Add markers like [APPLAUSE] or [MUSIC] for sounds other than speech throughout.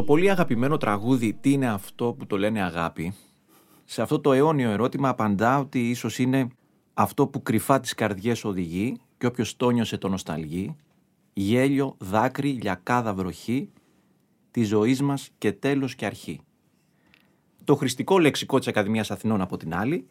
Το πολύ αγαπημένο τραγούδι «Τι είναι αυτό που το λένε αγάπη» σε αυτό το αιώνιο ερώτημα απαντά ότι ίσως είναι αυτό που κρυφά τις καρδιές οδηγεί και όποιος το νιώσε το νοσταλγεί γέλιο, δάκρυ, λιακάδα βροχή τη ζωής μας και τέλος και αρχή. Το χρηστικό λεξικό της Ακαδημίας Αθηνών από την άλλη,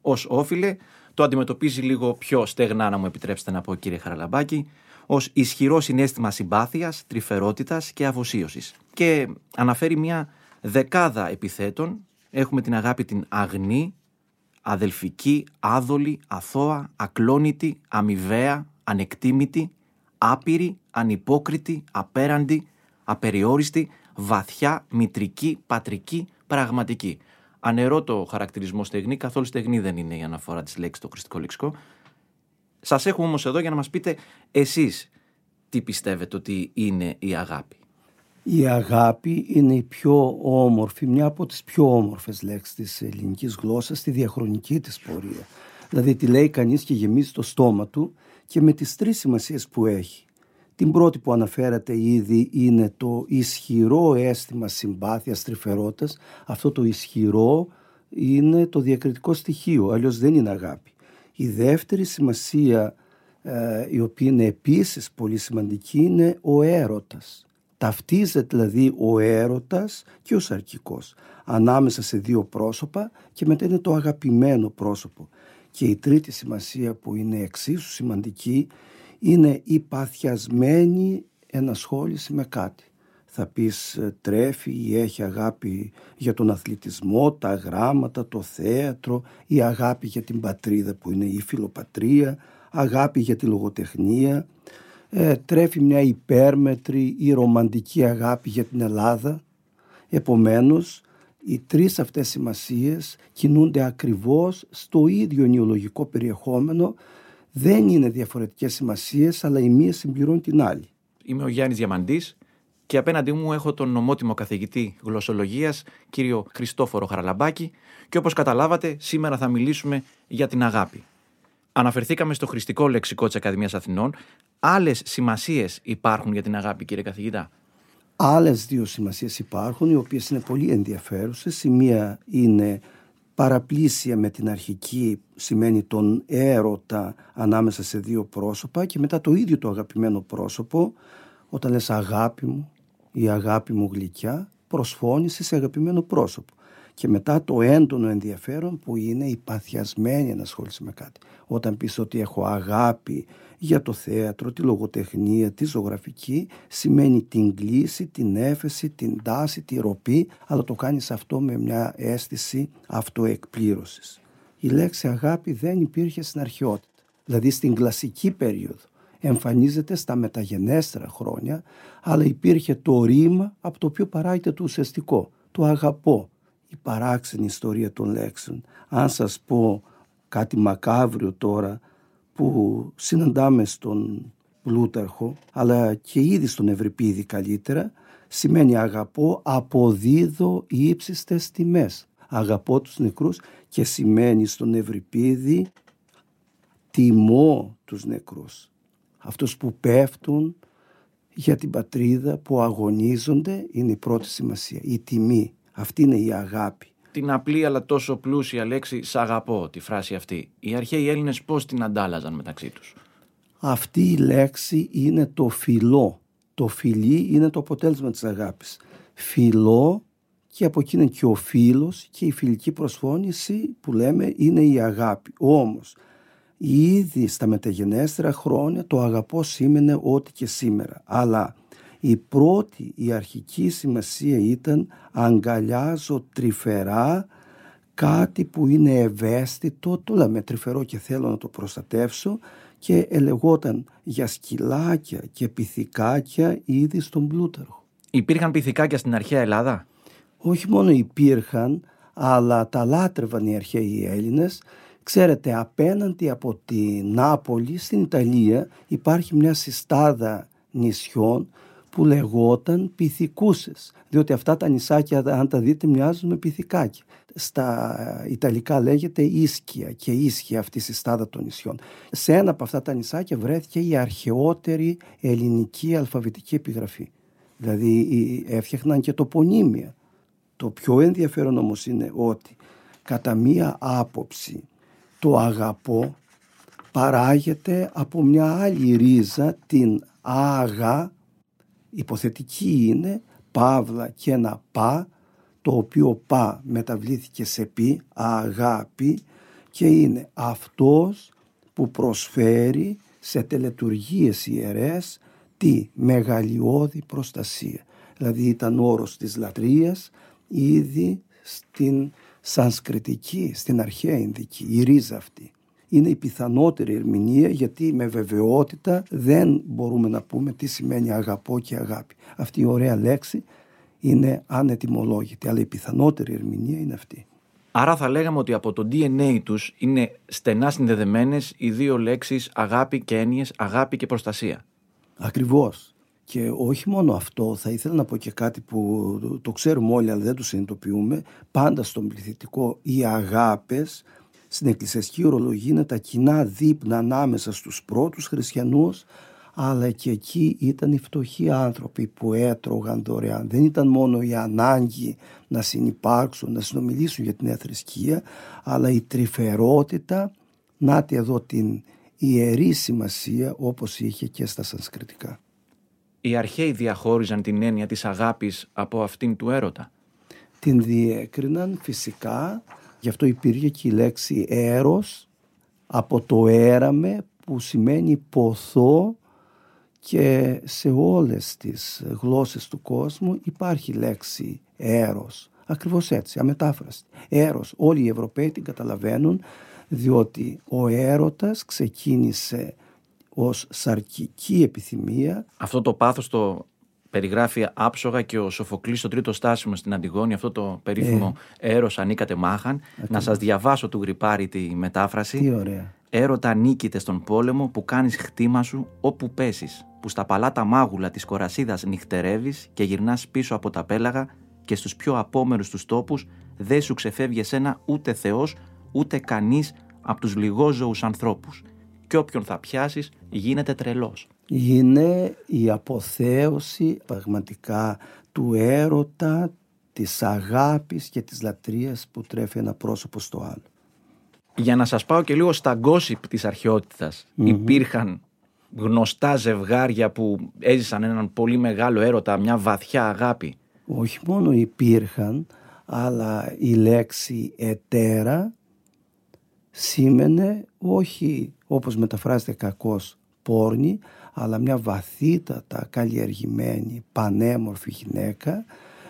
ως όφιλε, το αντιμετωπίζει λίγο πιο στεγνά να μου επιτρέψετε να πω κύριε Χαραλαμπάκη, ως ισχυρό συνέστημα συμπάθειας, τρυφερότητας και αφοσίωσης. Και αναφέρει μια δεκάδα επιθέτων. Έχουμε την αγάπη την αγνή, αδελφική, άδολη, αθώα, ακλόνητη, αμοιβαία, ανεκτήμητη, άπειρη, ανυπόκριτη, απέραντη, απεριόριστη, βαθιά, μητρική, πατρική, πραγματική. Ανερώ το χαρακτηρισμό στεγνή, καθόλου στεγνή δεν είναι η αναφορά της λέξης στο χρηστικό λεξικό. Σας έχουμε όμως εδώ για να μας πείτε εσείς τι πιστεύετε ότι είναι η αγάπη. Η αγάπη είναι η πιο όμορφη, μια από τις πιο όμορφες λέξεις της ελληνικής γλώσσας στη διαχρονική της πορεία. Δηλαδή τη λέει κανείς και γεμίζει το στόμα του και με τις τρεις σημασίες που έχει. Την πρώτη που αναφέρατε ήδη είναι το ισχυρό αίσθημα συμπάθειας, τρυφερότητας. Αυτό το ισχυρό είναι το διακριτικό στοιχείο, αλλιώς δεν είναι αγάπη. Η δεύτερη σημασία ε, η οποία είναι επίσης πολύ σημαντική είναι ο έρωτας. Ταυτίζεται δηλαδή ο έρωτας και ο σαρκικός ανάμεσα σε δύο πρόσωπα και μετά είναι το αγαπημένο πρόσωπο. Και η τρίτη σημασία που είναι εξίσου σημαντική είναι η παθιασμένη ενασχόληση με κάτι. Θα πεις ε, τρέφει ή έχει αγάπη για τον αθλητισμό, τα γράμματα, το θέατρο, η αγάπη για την πατρίδα που είναι η φιλοπατρία, αγάπη για τη λογοτεχνία, ε, τρέφει μια υπέρμετρη ή ρομαντική αγάπη για την Ελλάδα. Επομένως, οι τρεις αυτές σημασίες κινούνται ακριβώς στο ίδιο εννοιολογικό περιεχόμενο δεν είναι διαφορετικές σημασίες αλλά η μία συμπληρώνει την άλλη. Είμαι ο Γιάννης Διαμαντής και απέναντί μου έχω τον νομότιμο καθηγητή γλωσσολογίας κύριο Χριστόφορο Χαραλαμπάκη και όπως καταλάβατε σήμερα θα μιλήσουμε για την αγάπη. Αναφερθήκαμε στο χρηστικό λεξικό της Ακαδημίας Αθηνών. Άλλες σημασίες υπάρχουν για την αγάπη κύριε καθηγητά; Άλλες δύο σημασίες υπάρχουν οι οποίες είναι πολύ ενδιαφέρουσες. Η μία είναι παραπλήσια με την αρχική σημαίνει τον έρωτα ανάμεσα σε δύο πρόσωπα και μετά το ίδιο το αγαπημένο πρόσωπο όταν λες αγάπη μου ή αγάπη μου γλυκιά προσφώνησε σε αγαπημένο πρόσωπο και μετά το έντονο ενδιαφέρον που είναι η παθιασμένη ενασχόληση με κάτι. Όταν πεις ότι έχω αγάπη για το θέατρο, τη λογοτεχνία, τη ζωγραφική, σημαίνει την κλίση, την έφεση, την τάση, τη ροπή, αλλά το κάνεις αυτό με μια αίσθηση αυτοεκπλήρωσης. Η λέξη αγάπη δεν υπήρχε στην αρχαιότητα. Δηλαδή στην κλασική περίοδο εμφανίζεται στα μεταγενέστερα χρόνια, αλλά υπήρχε το ρήμα από το οποίο παράγεται το ουσιαστικό, το αγαπώ, η παράξενη ιστορία των λέξεων. Αν σας πω κάτι μακάβριο τώρα που συναντάμε στον Πλούταρχο αλλά και ήδη στον Ευρυπίδη καλύτερα σημαίνει αγαπώ, αποδίδω ύψιστες τιμές. Αγαπώ τους νεκρούς και σημαίνει στον Ευρυπίδη τιμώ τους νεκρούς. Αυτούς που πέφτουν για την πατρίδα, που αγωνίζονται είναι η πρώτη σημασία, η τιμή. Αυτή είναι η αγάπη. Την απλή αλλά τόσο πλούσια λέξη «σ' αγαπώ», τη φράση αυτή. Οι αρχαίοι Έλληνες πώς την αντάλλαζαν μεταξύ τους; Αυτή η λέξη είναι το φιλό. Το φιλί είναι το αποτέλεσμα της αγάπης. Φιλό και από εκεί είναι και ο φίλος και η φιλική προσφώνηση που λέμε είναι η αγάπη. Όμως ήδη στα μεταγενέστερα χρόνια το αγαπώ σήμαινε ό,τι και σήμερα. Αλλά η πρώτη, η αρχική σημασία ήταν αγκαλιάζω τρυφερά κάτι που είναι ευαίσθητο, το λέμε τρυφερό και θέλω να το προστατεύσω και ελεγόταν για σκυλάκια και πυθικάκια ήδη στον Πλούταρχο. Υπήρχαν πυθικάκια στην αρχαία Ελλάδα; Όχι μόνο υπήρχαν, αλλά τα λάτρευαν οι αρχαίοι Έλληνες. Ξέρετε, απέναντι από τη Νάπολη στην Ιταλία υπάρχει μια συστάδα νησιών που λεγόταν πυθικούσες, διότι αυτά τα νησάκια αν τα δείτε μοιάζουν με πυθικάκια. Στα Ιταλικά λέγεται Ίσκια και Ίσχυα αυτή η συστάδα των νησιών. Σε ένα από αυτά τα νησάκια βρέθηκε η αρχαιότερη ελληνική αλφαβητική επιγραφή. Δηλαδή έφτιαχναν και τοπονύμια. Το πιο ενδιαφέρον όμως είναι ότι κατά μία άποψη το αγαπώ παράγεται από μια άλλη ρίζα την άγα υποθετική είναι παύλα και ένα πα το οποίο πα μεταβλήθηκε σε πι αγάπη και είναι αυτός που προσφέρει σε τελετουργίες ιερές τη μεγαλειώδη προστασία. Δηλαδή ήταν όρος της λατρείας ήδη στην σανσκριτική, στην αρχαία Ινδική, η ρίζα αυτή. Είναι η πιθανότερη ερμηνεία γιατί με βεβαιότητα δεν μπορούμε να πούμε τι σημαίνει αγαπώ και αγάπη. Αυτή η ωραία λέξη είναι ανετιμολόγητη, αλλά η πιθανότερη ερμηνεία είναι αυτή. Άρα θα λέγαμε ότι από το DNA τους είναι στενά συνδεδεμένες οι δύο λέξεις αγάπη και έννοιες, αγάπη και προστασία. Ακριβώς. Και όχι μόνο αυτό, θα ήθελα να πω και κάτι που το ξέρουμε όλοι αλλά δεν το συνειδητοποιούμε. Πάντα στον πληθυντικό οι αγάπες στην εκκλησιαστική ορολογία είναι τα κοινά δείπνα ανάμεσα στους πρώτους χριστιανούς αλλά και εκεί ήταν οι φτωχοί άνθρωποι που έτρωγαν δωρεάν. Δεν ήταν μόνο η ανάγκη να συνυπάρξουν, να συνομιλήσουν για την νέα θρησκεία, αλλά η τρυφερότητα, τη εδώ την ιερή σημασία όπως είχε και στα σανσκριτικά. Οι αρχαίοι διαχώριζαν την έννοια της αγάπης από αυτήν του έρωτα. Την διέκριναν φυσικά, γι' αυτό υπήρχε και η λέξη έρος από το έραμε που σημαίνει ποθό και σε όλες τις γλώσσες του κόσμου υπάρχει λέξη έρος. Ακριβώς έτσι, αμετάφραστη. Έρος. Όλοι οι Ευρωπαίοι την καταλαβαίνουν διότι ο έρωτας ξεκίνησε ως σαρκική επιθυμία. Αυτό το πάθος το περιγράφει άψογα και ο Σοφοκλής στο τρίτο στάσιμο στην Αντιγόνη, αυτό το περίφημο ε. «Έρος ανήκατε μάχαν». Να σας διαβάσω του γρυπάρι τη μετάφραση. Τι ωραία. «Έρωτα νίκητε στον πόλεμο που κάνεις χτήμα σου όπου πέσεις, που στα παλάτα μάγουλα της κορασίδας νυχτερεύεις και γυρνάς πίσω από τα πέλαγα και στους πιο απόμερους τους τόπους δεν σου ξεφεύγει εσένα ούτε Θεός ούτε κανείς από τους λιγόζωους ανθρώπους και όποιον θα πιάσεις γίνεται τρελός. Είναι η αποθέωση πραγματικά του έρωτα, της αγάπης και της λατρείας που τρέφει ένα πρόσωπο στο άλλο. Για να σας πάω και λίγο στα γκόσυπ της αρχαιότητας. Υπήρχαν γνωστά ζευγάρια που έζησαν έναν πολύ μεγάλο έρωτα, μια βαθιά αγάπη. Όχι μόνο υπήρχαν, αλλά η λέξη ετέρα σήμαινε όχι όπως μεταφράζεται κακός πόρνη, αλλά μια βαθύτατα καλλιεργημένη πανέμορφη γυναίκα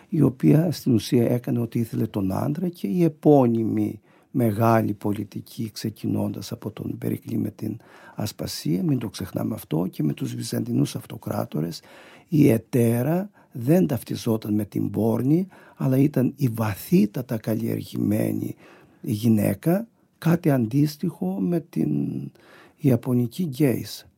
η οποία στην ουσία έκανε ό,τι ήθελε τον άντρα και η επώνυμη μεγάλη πολιτική ξεκινώντας από τον Περικλή με την Ασπασία, μην το ξεχνάμε αυτό και με τους Βυζαντινούς αυτοκράτορες η Ετέρα δεν ταυτιζόταν με την πόρνη αλλά ήταν η βαθύτατα καλλιεργημένη γυναίκα κάτι αντίστοιχο με την Ιαπωνική γκέις.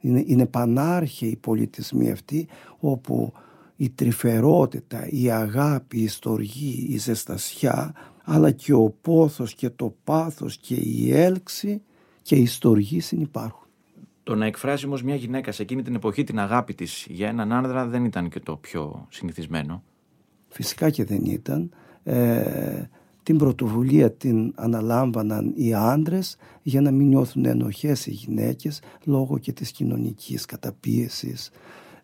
Είναι, είναι πανάρχαιοι οι πολιτισμοί αυτοί όπου η τρυφερότητα, η αγάπη, η στοργή, η ζεστασιά αλλά και ο πόθος και το πάθος και η έλξη και η στοργή συνυπάρχουν. Το να εκφράσει όμως μια γυναίκα σε εκείνη την εποχή την αγάπη της για έναν άνδρα δεν ήταν και το πιο συνηθισμένο. Φυσικά και δεν ήταν. Ε, την πρωτοβουλία την αναλάμβαναν οι άντρες για να μην νιώθουν ενοχές οι γυναίκες λόγω και της κοινωνικής καταπίεσης.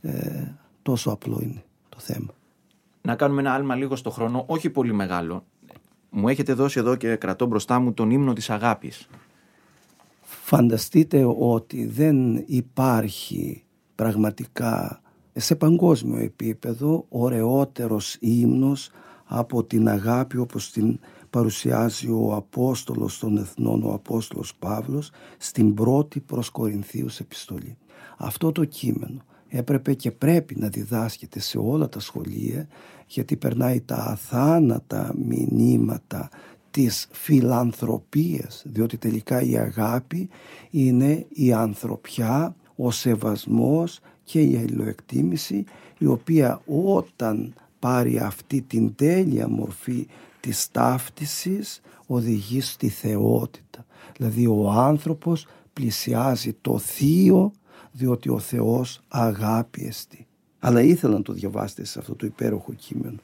Ε, τόσο απλό είναι το θέμα. Να κάνουμε ένα άλμα λίγο στο χρόνο, όχι πολύ μεγάλο. Μου έχετε δώσει εδώ και κρατώ μπροστά μου τον ύμνο της αγάπης. Φανταστείτε ότι δεν υπάρχει πραγματικά σε παγκόσμιο επίπεδο ωραιότερος ύμνος από την αγάπη όπως την παρουσιάζει ο Απόστολος των Εθνών, ο Απόστολος Παύλος, στην πρώτη προς Κορινθίους επιστολή. Αυτό το κείμενο έπρεπε και πρέπει να διδάσκεται σε όλα τα σχολεία γιατί περνάει τα αθάνατα μηνύματα της φιλανθρωπίας διότι τελικά η αγάπη είναι η ανθρωπιά, ο σεβασμός και η αλληλοεκτίμηση η οποία όταν πάρει αυτή την τέλεια μορφή της ταύτισης οδηγεί στη θεότητα. Δηλαδή ο άνθρωπος πλησιάζει το θείο διότι ο Θεός αγάπη εστί. Αλλά ήθελα να το διαβάσετε σε αυτό το υπέροχο κείμενο.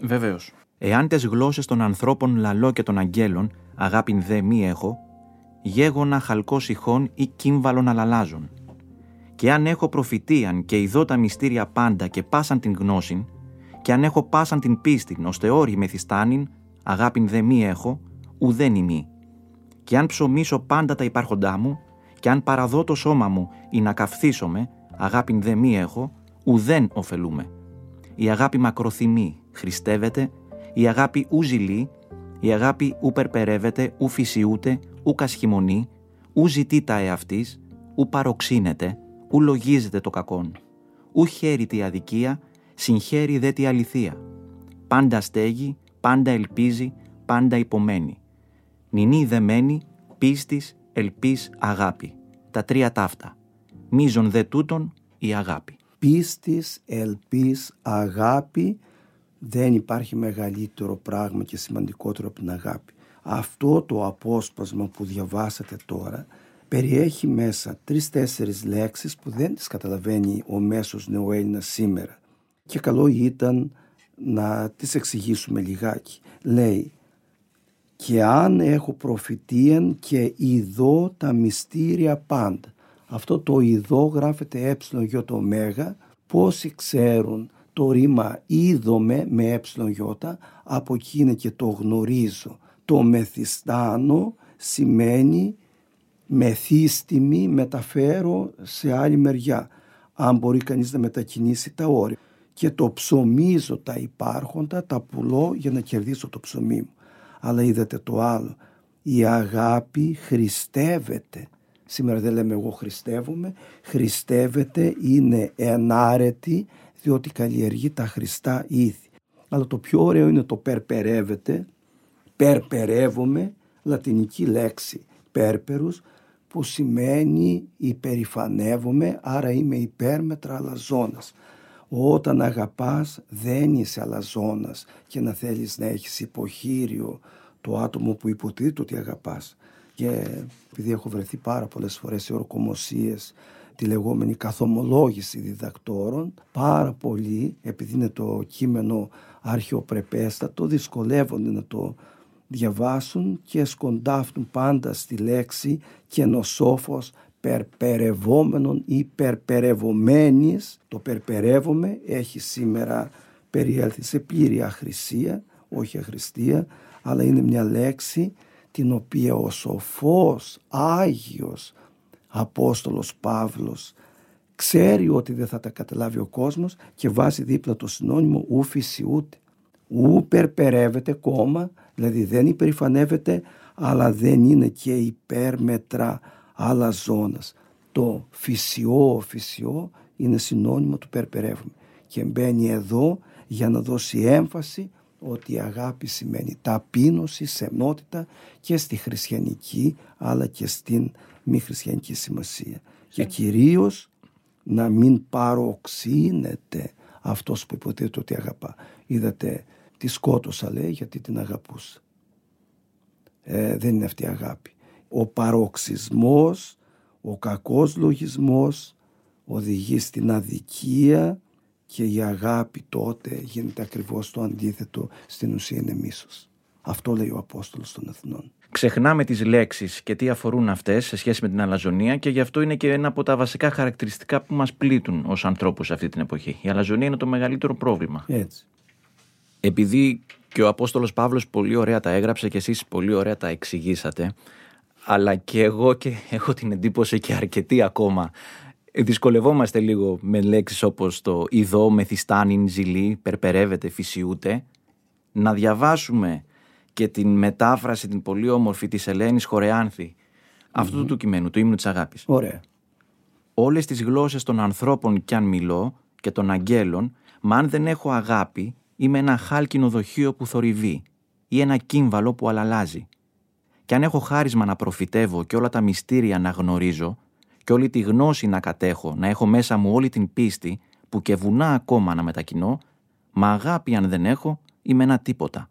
Βεβαίως. Εάν τι γλώσσες των ανθρώπων λαλό και των αγγέλων, αγάπην δε μη έχω, γέγονα χαλκός ηχών ή κύμβαλον αλαλάζων. Και αν έχω προφητείαν και ειδώ τα μυστήρια πάντα και πάσαν την γνώσιν, και αν έχω πάσαν την πίστην, ώστε όροι μεθυστάνην, αγάπην δε μη έχω, ουδέν ημί. Και αν ψωμίσω πάντα τα υπάρχοντά μου, και αν παραδώ το σώμα μου ή να καυθίσομαι, αγάπην δε μη έχω, ουδέν ωφελούμε. Η αγάπη μακροθυμεί, χριστεύεται, η αγάπη ου ζηλεί, η αγάπη ου περπερεύεται, ου φυσιούται, ου κασχημονεί, ου ζητεί τα εαυτής, ου παροξύνεται, ου λογίζεται το κακόν. Ου χαίρει τη αδικία, συγχαίρει δε τη αληθεία. Πάντα στέγει, πάντα ελπίζει, πάντα υπομένει. Νινή δεμένη, πίστης, ελπίς, αγάπη. Τα τρία ταύτα. Μίζον δε τούτον η αγάπη. Πίστης, ελπίς, αγάπη δεν υπάρχει μεγαλύτερο πράγμα και σημαντικότερο από την αγάπη. Αυτό το απόσπασμα που διαβάσατε τώρα περιέχει μέσα τρεις-τέσσερις λέξεις που δεν τις καταλαβαίνει ο μέσος νεοέλληνας σήμερα. Και καλό ήταν να τις εξηγήσουμε λιγάκι. Λέει «Και αν έχω προφητείαν και ειδώ τα μυστήρια πάντα». Αυτό το ειδώ γράφεται ε ι το ωμέγα. Πόσοι ξέρουν το ρήμα είδομαι με ε από εκεί είναι και το γνωρίζω. Το μεθιστάνω σημαίνει μεθύστημη μεταφέρω σε άλλη μεριά. Αν μπορεί κανείς να μετακινήσει τα όρια. Και το ψωμίζω τα υπάρχοντα, τα πουλώ για να κερδίσω το ψωμί μου. Αλλά είδατε το άλλο. Η αγάπη χριστεύεται. Σήμερα δεν λέμε εγώ χριστεύομαι. Χριστεύεται, είναι ενάρετη διότι καλλιεργεί τα χριστά ήθη. Αλλά το πιο ωραίο είναι το περπερεύεται, περπερεύομαι, λατινική λέξη πέρπερους, που σημαίνει υπερηφανεύομαι, άρα είμαι υπέρμετρα αλαζόνας. Όταν αγαπάς δεν είσαι αλαζόνας και να θέλεις να έχεις υποχείριο το άτομο που υποτίθεται ότι αγαπάς. Και επειδή έχω βρεθεί πάρα πολλές φορές σε ορκομοσίες τη λεγόμενη καθομολόγηση διδακτόρων, πάρα πολλοί, επειδή είναι το κείμενο αρχαιοπρεπέστατο, δυσκολεύονται να το διαβάσουν και σκοντάφτουν πάντα στη λέξη καινοσόφος περπερευόμενων ή περπερευομένης. Το περπερεύομαι έχει σήμερα περιέλθει σε πλήρη αχρησία, όχι αχρηστία, αλλά είναι μια λέξη την οποία ο σοφός, Άγιος, Απόστολος Παύλος ξέρει ότι δεν θα τα καταλάβει ο κόσμος και βάζει δίπλα το συνώνυμο ου φυσιούται. Ου περπερεύεται κόμμα, δηλαδή δεν υπερηφανεύεται αλλά δεν είναι και υπέρμετρα άλλα ζώνας. Το φυσιό, φυσιό είναι συνώνυμο του περπερεύουμε και μπαίνει εδώ για να δώσει έμφαση ότι η αγάπη σημαίνει ταπείνωση, σεμνότητα και στη χριστιανική αλλά και στην μη χριστιανική σημασία. Και κυρίως να μην παροξύνεται αυτός που υποτίθεται ότι αγαπά. Είδατε, τη σκότωσα λέει γιατί την αγαπούσα. Ε, δεν είναι αυτή η αγάπη. Ο παροξισμός, ο κακός λογισμός οδηγεί στην αδικία και η αγάπη τότε γίνεται ακριβώς το αντίθετο στην ουσία είναι μίσος. Αυτό λέει ο Απόστολος των Εθνών ξεχνάμε τις λέξεις και τι αφορούν αυτές σε σχέση με την αλαζονία και γι' αυτό είναι και ένα από τα βασικά χαρακτηριστικά που μας πλήττουν ως ανθρώπους αυτή την εποχή. Η αλαζονία είναι το μεγαλύτερο πρόβλημα. Έτσι. Επειδή και ο Απόστολος Παύλος πολύ ωραία τα έγραψε και εσείς πολύ ωραία τα εξηγήσατε, αλλά και εγώ και [LAUGHS] έχω την εντύπωση και αρκετοί ακόμα δυσκολευόμαστε λίγο με λέξεις όπως το «ειδώ», «μεθιστάνιν», «ζηλή», «περπερεύεται», «φυσιούται», να διαβάσουμε και την μετάφραση την πολύ όμορφη της Ελένης Χορεάνθη αυτού του κειμένου, του ύμνου της αγάπης. Ωραία. Όλες τις γλώσσες των ανθρώπων κι αν μιλώ και των αγγέλων, μα αν δεν έχω αγάπη, είμαι ένα χάλκινο δοχείο που θορυβεί ή ένα κύμβαλο που αλαλάζει. Και αν έχω χάρισμα να προφητεύω και όλα τα μυστήρια να γνωρίζω και όλη τη γνώση να κατέχω, να έχω μέσα μου όλη την πίστη που και βουνά ακόμα να μετακινώ, μα αγάπη αν δεν έχω, είμαι ένα τίποτα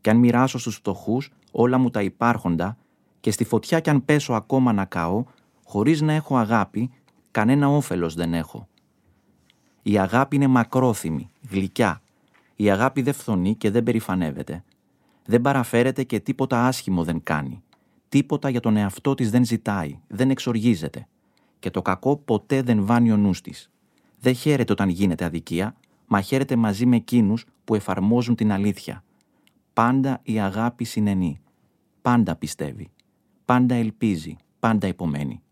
και αν μοιράσω στους φτωχούς όλα μου τα υπάρχοντα και στη φωτιά κι αν πέσω ακόμα να καώ, χωρίς να έχω αγάπη, κανένα όφελος δεν έχω. Η αγάπη είναι μακρόθυμη, γλυκιά. Η αγάπη δεν φθονεί και δεν περηφανεύεται. Δεν παραφέρεται και τίποτα άσχημο δεν κάνει. Τίποτα για τον εαυτό της δεν ζητάει, δεν εξοργίζεται. Και το κακό ποτέ δεν βάνει ο νους της. Δεν χαίρεται όταν γίνεται αδικία, μα χαίρεται μαζί με εκείνους που εφαρμόζουν την αλήθεια. Πάντα η αγάπη συνενεί. Πάντα πιστεύει. Πάντα ελπίζει. Πάντα υπομένει.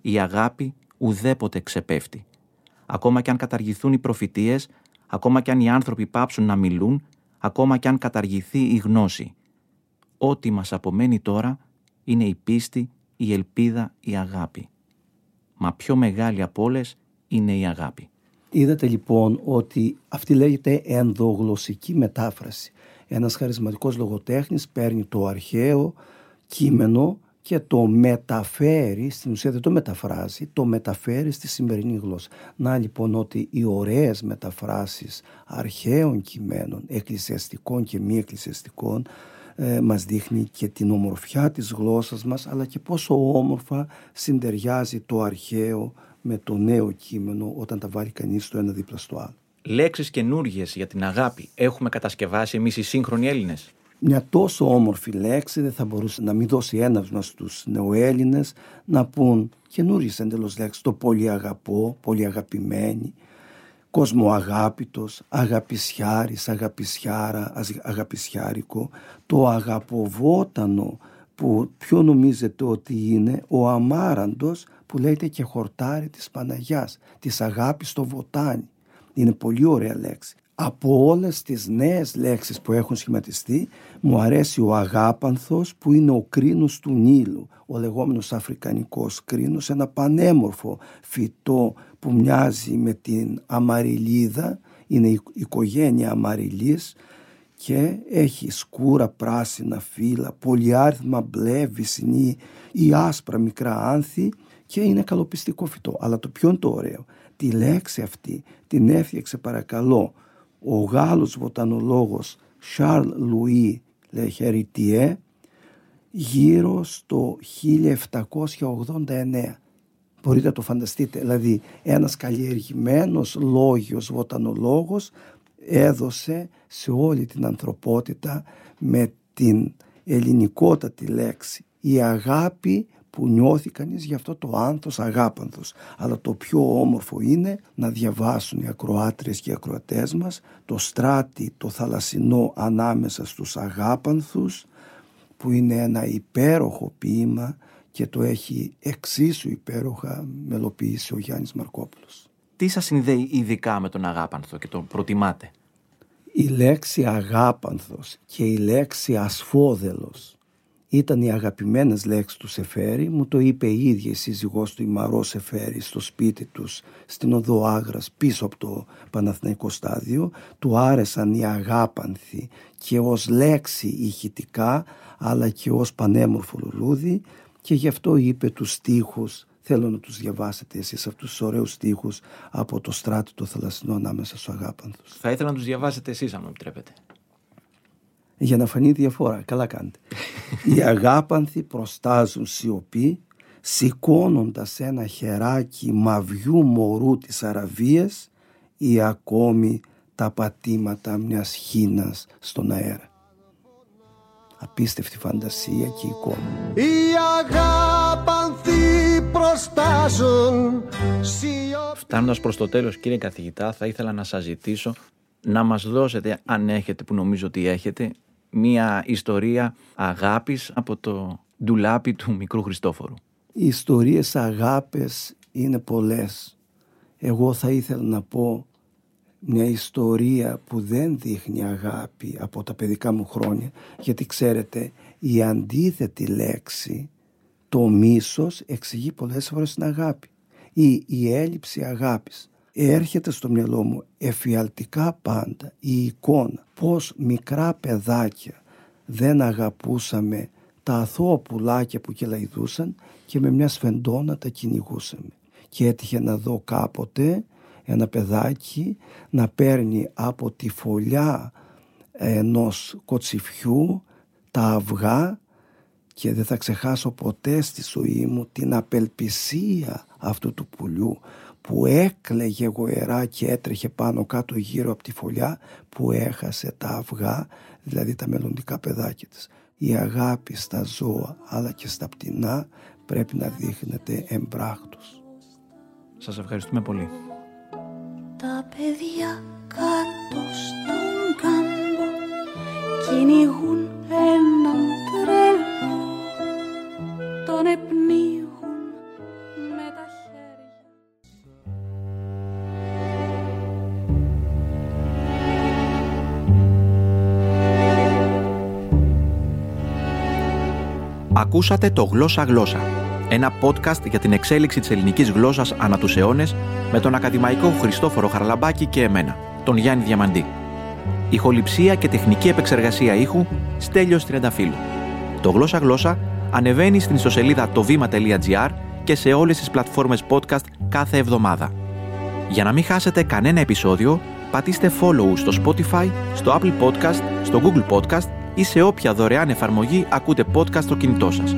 Η αγάπη ουδέποτε ξεπέφτει. Ακόμα και αν καταργηθούν οι προφητείες, ακόμα και αν οι άνθρωποι πάψουν να μιλούν, ακόμα και αν καταργηθεί η γνώση. Ό,τι μας απομένει τώρα είναι η πίστη, η ελπίδα, η αγάπη. Μα πιο μεγάλη από όλες είναι η αγάπη. Είδατε λοιπόν ότι αυτή λέγεται ενδογλωσσική μετάφραση. Ένας χαρισματικός λογοτέχνης παίρνει το αρχαίο κείμενο και το μεταφέρει, στην ουσία δεν το μεταφράζει, το μεταφέρει στη σημερινή γλώσσα. Να λοιπόν ότι οι ωραίες μεταφράσεις αρχαίων κειμένων, εκκλησιαστικών και μη εκκλησιαστικών, ε, μας δείχνει και την ομορφιά της γλώσσας μας, αλλά και πόσο όμορφα συντεριάζει το αρχαίο με το νέο κείμενο όταν τα βάλει κανείς το ένα δίπλα στο άλλο. Λέξεις καινούργιες για την αγάπη έχουμε κατασκευάσει εμείς οι σύγχρονοι Έλληνες; Μια τόσο όμορφη λέξη δεν θα μπορούσε να μην δώσει έναυσμα στους νεοέλληνες να πούν καινούριες εντελώς λέξεις το πολύ αγαπώ, πολύ αγαπημένη κοσμοαγάπητος, αγαπησιάρης, αγαπησιάρα, αγαπησιάρικο το αγαποβότανο που ποιο νομίζετε ότι είναι ο αμάραντος που λέγεται και χορτάρι της Παναγιάς, της αγάπης στο βοτάνι. Είναι πολύ ωραία λέξη από όλες τις νέες λέξεις που έχουν σχηματιστεί μου αρέσει ο αγάπανθος που είναι ο κρίνος του Νείλου ο λεγόμενος αφρικανικός κρίνος ένα πανέμορφο φυτό που μοιάζει με την αμαριλίδα είναι η οικογένεια αμαριλής και έχει σκούρα πράσινα φύλλα πολυάριθμα μπλε βυσινή ή άσπρα μικρά άνθη και είναι καλοπιστικό φυτό. Αλλά το πιο είναι το ωραίο τη λέξη αυτή την έφτιαξε παρακαλώ ο Γάλλος βοτανολόγος Charles Louis Le Héritier γύρω στο 1789. Μπορείτε να το φανταστείτε. Δηλαδή ένας καλλιεργημένος λόγιος βοτανολόγος έδωσε σε όλη την ανθρωπότητα με την ελληνικότατη λέξη η αγάπη που νιώθει κανείς για αυτό το άνθος αγάπανθος. Αλλά το πιο όμορφο είναι να διαβάσουν οι ακροάτρες και οι ακροατές μας το στράτη, το θαλασσινό ανάμεσα στους αγάπανθους που είναι ένα υπέροχο ποίημα και το έχει εξίσου υπέροχα μελοποιήσει ο Γιάννης Μαρκόπουλος. Τι σας συνδέει ειδικά με τον αγάπανθο και τον προτιμάτε; Η λέξη αγάπανθος και η λέξη ασφόδελος ήταν οι αγαπημένες λέξεις του Σεφέρη, μου το είπε η ίδια η σύζυγός του η Μαρό Σεφέρη στο σπίτι τους στην οδό Άγρας πίσω από το Παναθηναϊκό στάδιο, του άρεσαν οι αγάπανθοι και ως λέξη ηχητικά αλλά και ως πανέμορφο λουλούδι. Και γι' αυτό είπε τους στίχους Θέλω να τους διαβάσετε εσείς αυτούς τους ωραίους στίχους από το στράτο του θαλασσινό ανάμεσα στους αγάπανθους. Θα ήθελα να τους διαβάσετε εσείς αν μου επιτρέπετε για να φανεί διαφορά. Καλά κάνετε. Οι [LAUGHS] αγάπανθοι προστάζουν σιωπή σηκώνοντας ένα χεράκι μαβιού μωρού της Αραβίας ή ακόμη τα πατήματα μιας χίνας στον αέρα. Απίστευτη φαντασία και εικόνα. Οι αγάπανθοι προστάζουν Φτάνοντας προς το τέλος κύριε καθηγητά θα ήθελα να σας ζητήσω να μας δώσετε αν έχετε που νομίζω ότι έχετε μία ιστορία αγάπης από το ντουλάπι του μικρού Χριστόφορου. Οι ιστορίες αγάπες είναι πολλές. Εγώ θα ήθελα να πω μια ιστορία που δεν δείχνει αγάπη από τα παιδικά μου χρόνια γιατί ξέρετε η αντίθετη λέξη το μίσος εξηγεί πολλές φορές την αγάπη ή η έλλειψη αγάπης έρχεται στο μυαλό μου εφιαλτικά πάντα η εικόνα πως μικρά παιδάκια δεν αγαπούσαμε τα αθώα πουλάκια που κελαϊδούσαν και με μια σφεντόνα τα κυνηγούσαμε. Και έτυχε να δω κάποτε ένα παιδάκι να παίρνει από τη φωλιά ενός κοτσιφιού τα αυγά και δεν θα ξεχάσω ποτέ στη ζωή μου την απελπισία αυτού του πουλιού που έκλαιγε γοερά και έτρεχε πάνω κάτω γύρω από τη φωλιά που έχασε τα αυγά, δηλαδή τα μελλοντικά παιδάκια της. Η αγάπη στα ζώα αλλά και στα πτηνά πρέπει να δείχνεται εμπράκτος. Σας ευχαριστούμε πολύ. Τα παιδιά κάτω στον κάμπο κυνηγούν έναν Ακούσατε το Γλώσσα Γλώσσα, ένα podcast για την εξέλιξη της ελληνικής γλώσσας ανά τους αιώνες με τον ακαδημαϊκό Χριστόφορο Χαρλαμπάκη και εμένα, τον Γιάννη Διαμαντή. Ηχοληψία και τεχνική επεξεργασία ήχου Στέλιος Τριανταφύλου. Το Γλώσσα Γλώσσα ανεβαίνει στην ιστοσελίδα τοβήμα.gr και σε όλες τις πλατφόρμες podcast κάθε εβδομάδα. Για να μην χάσετε κανένα επεισόδιο, πατήστε follow στο Spotify, στο Apple Podcast, στο Google Podcast ή σε όποια δωρεάν εφαρμογή ακούτε podcast στο κινητό σας.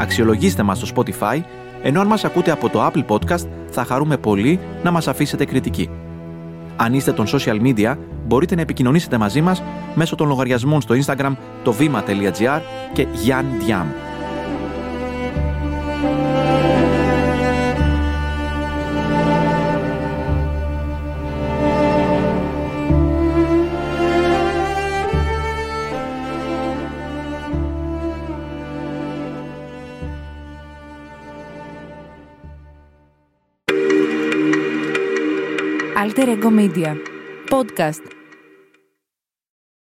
Αξιολογήστε μας στο Spotify, ενώ αν μας ακούτε από το Apple Podcast θα χαρούμε πολύ να μας αφήσετε κριτική. Αν είστε των social media, μπορείτε να επικοινωνήσετε μαζί μας μέσω των λογαριασμών στο Instagram το βήμα.gr και Γιάν Διάμ. Alter Ego Media. Podcast